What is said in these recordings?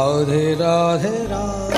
राधे राधे राधे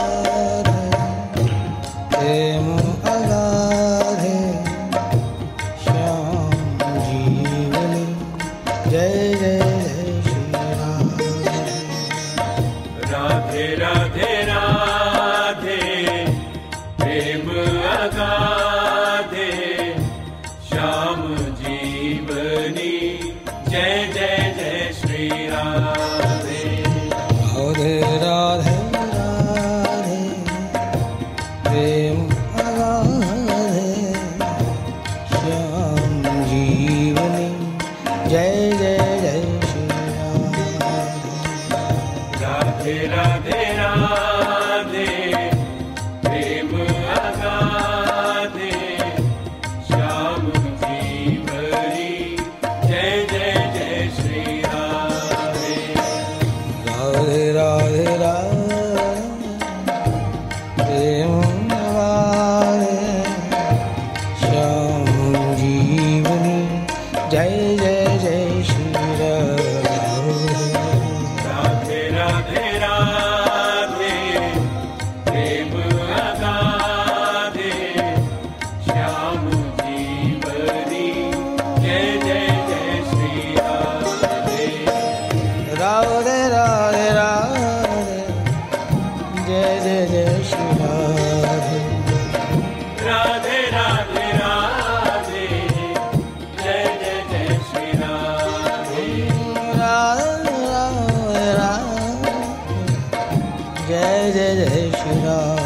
राधे राधे राधे जय जय जय केष्ण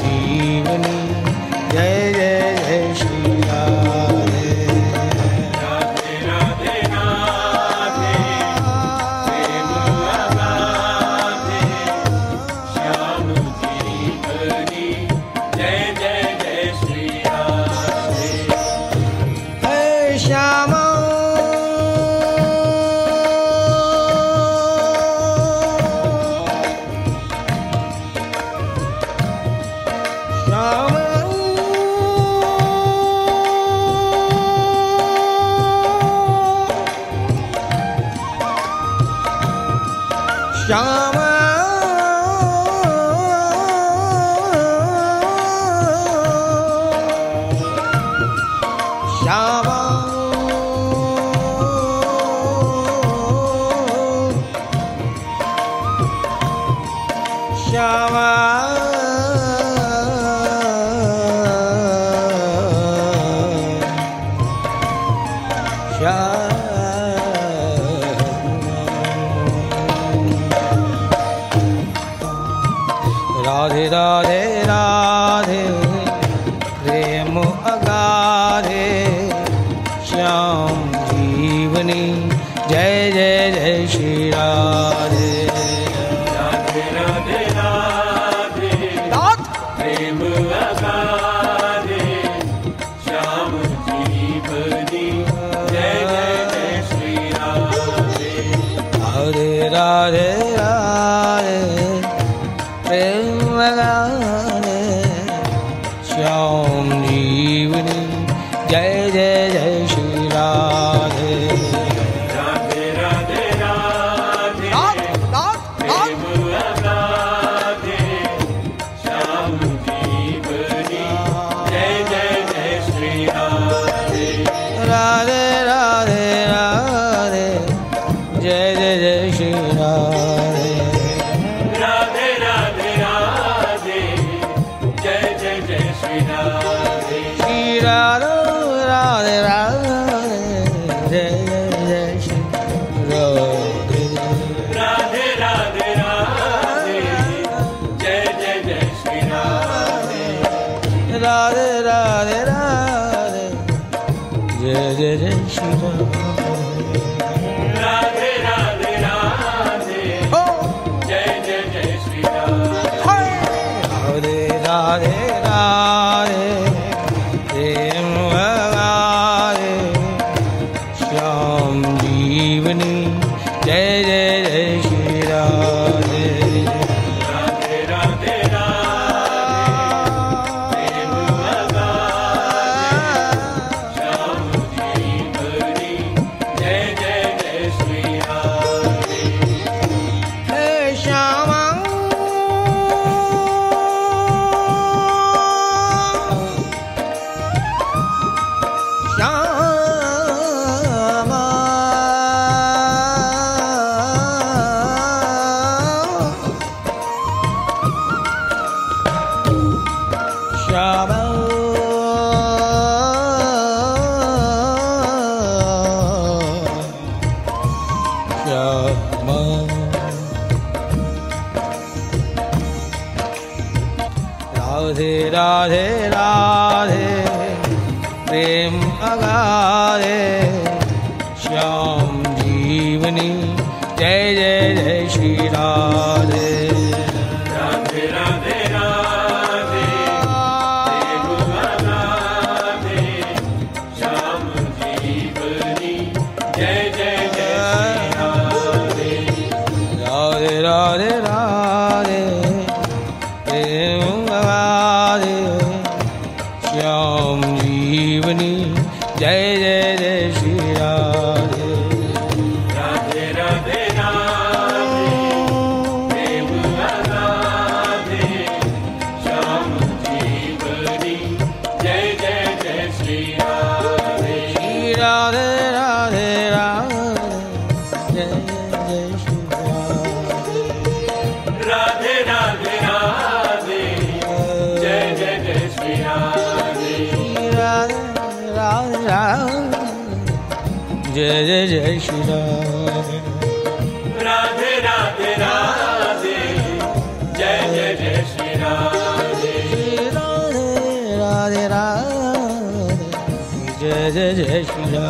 ജീവൻ जैराधे राधे रा जय जय जै श्रीरा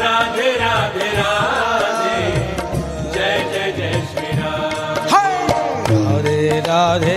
राधे। राधे रा जय जय जय Shri Radhe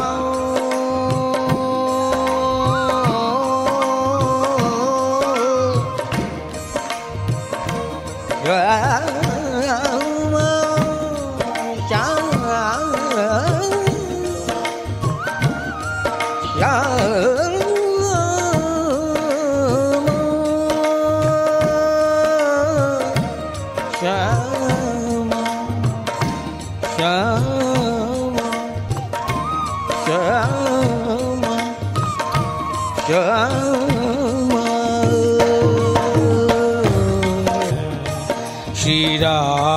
Ram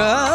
가.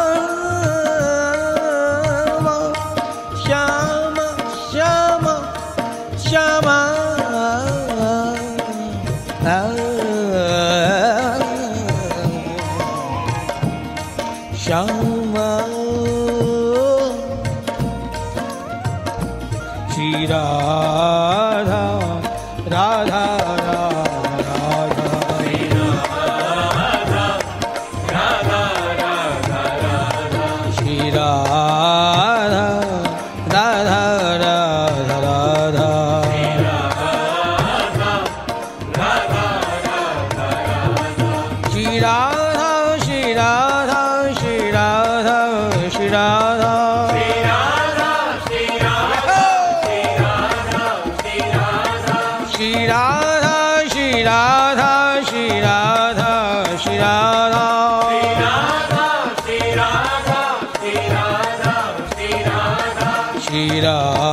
Ram.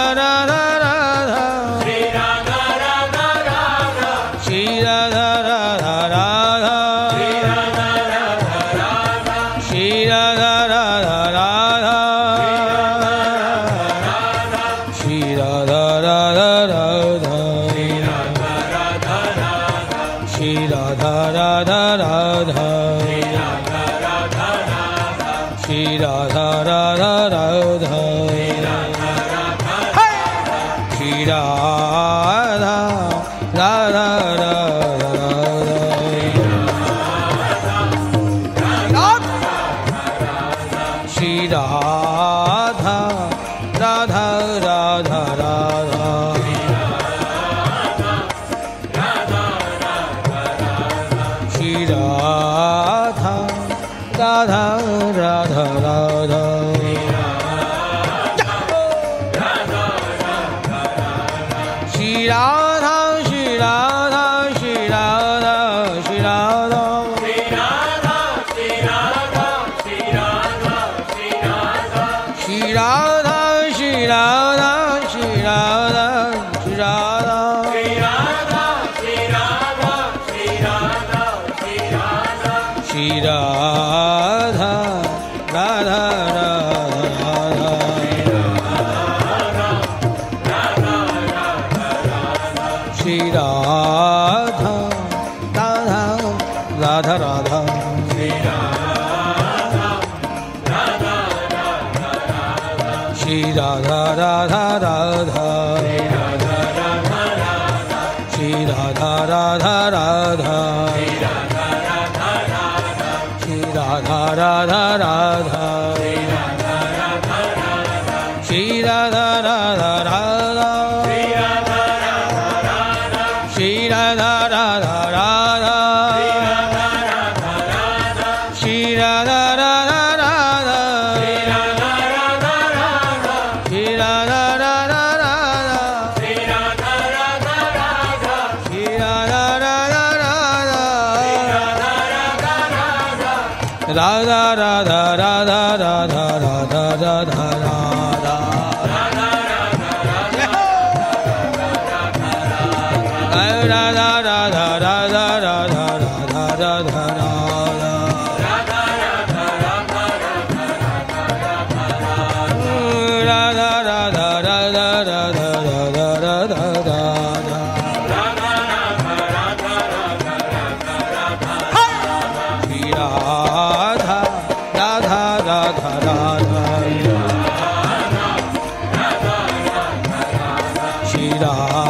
da da da. it धरा Ram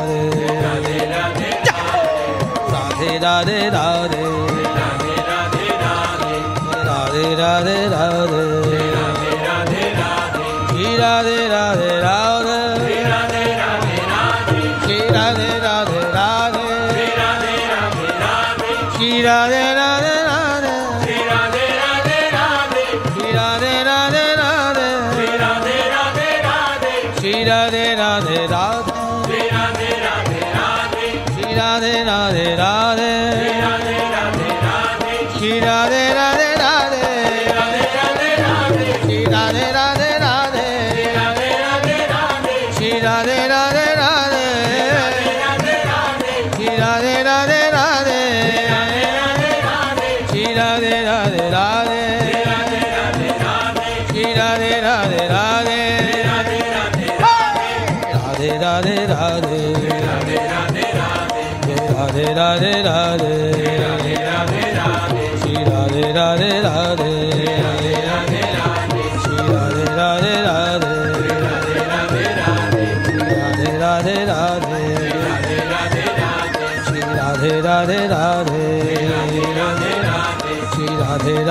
ra de ra de ra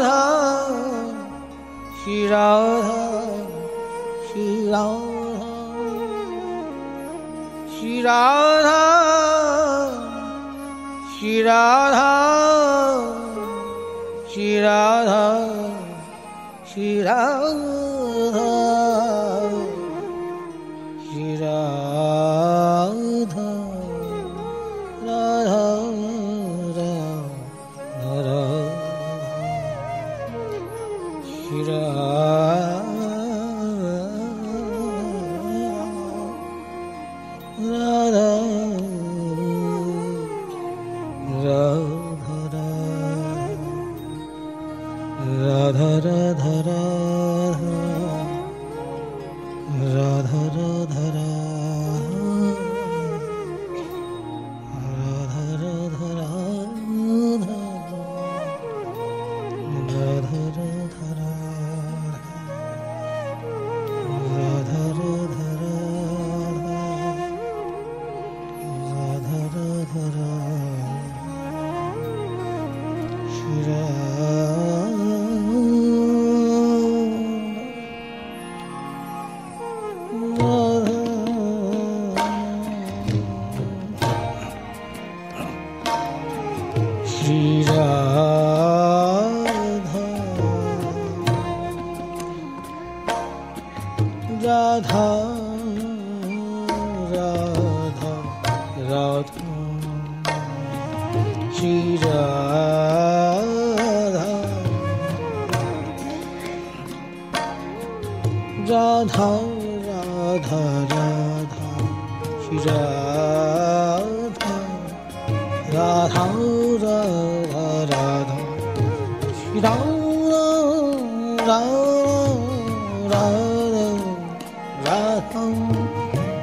Radha Shri Radha Shri Radha Shri Radha Shri Radha Shri Radha Shri Radha.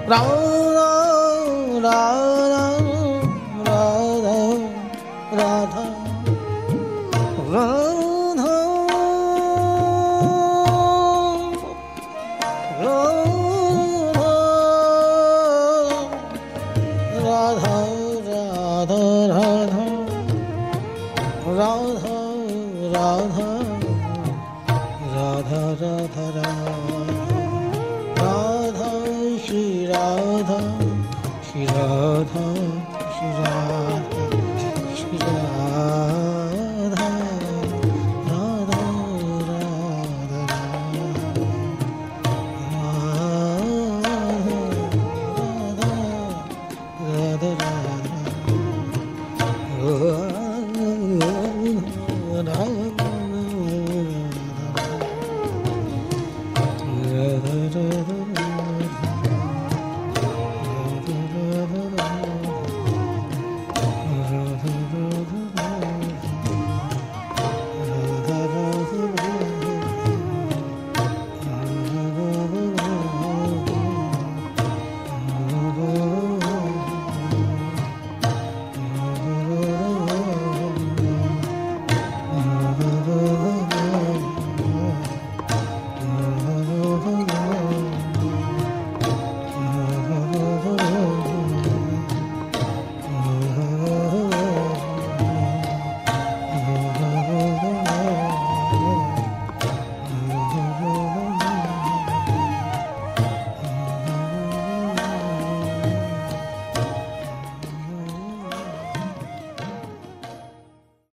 रा Oh.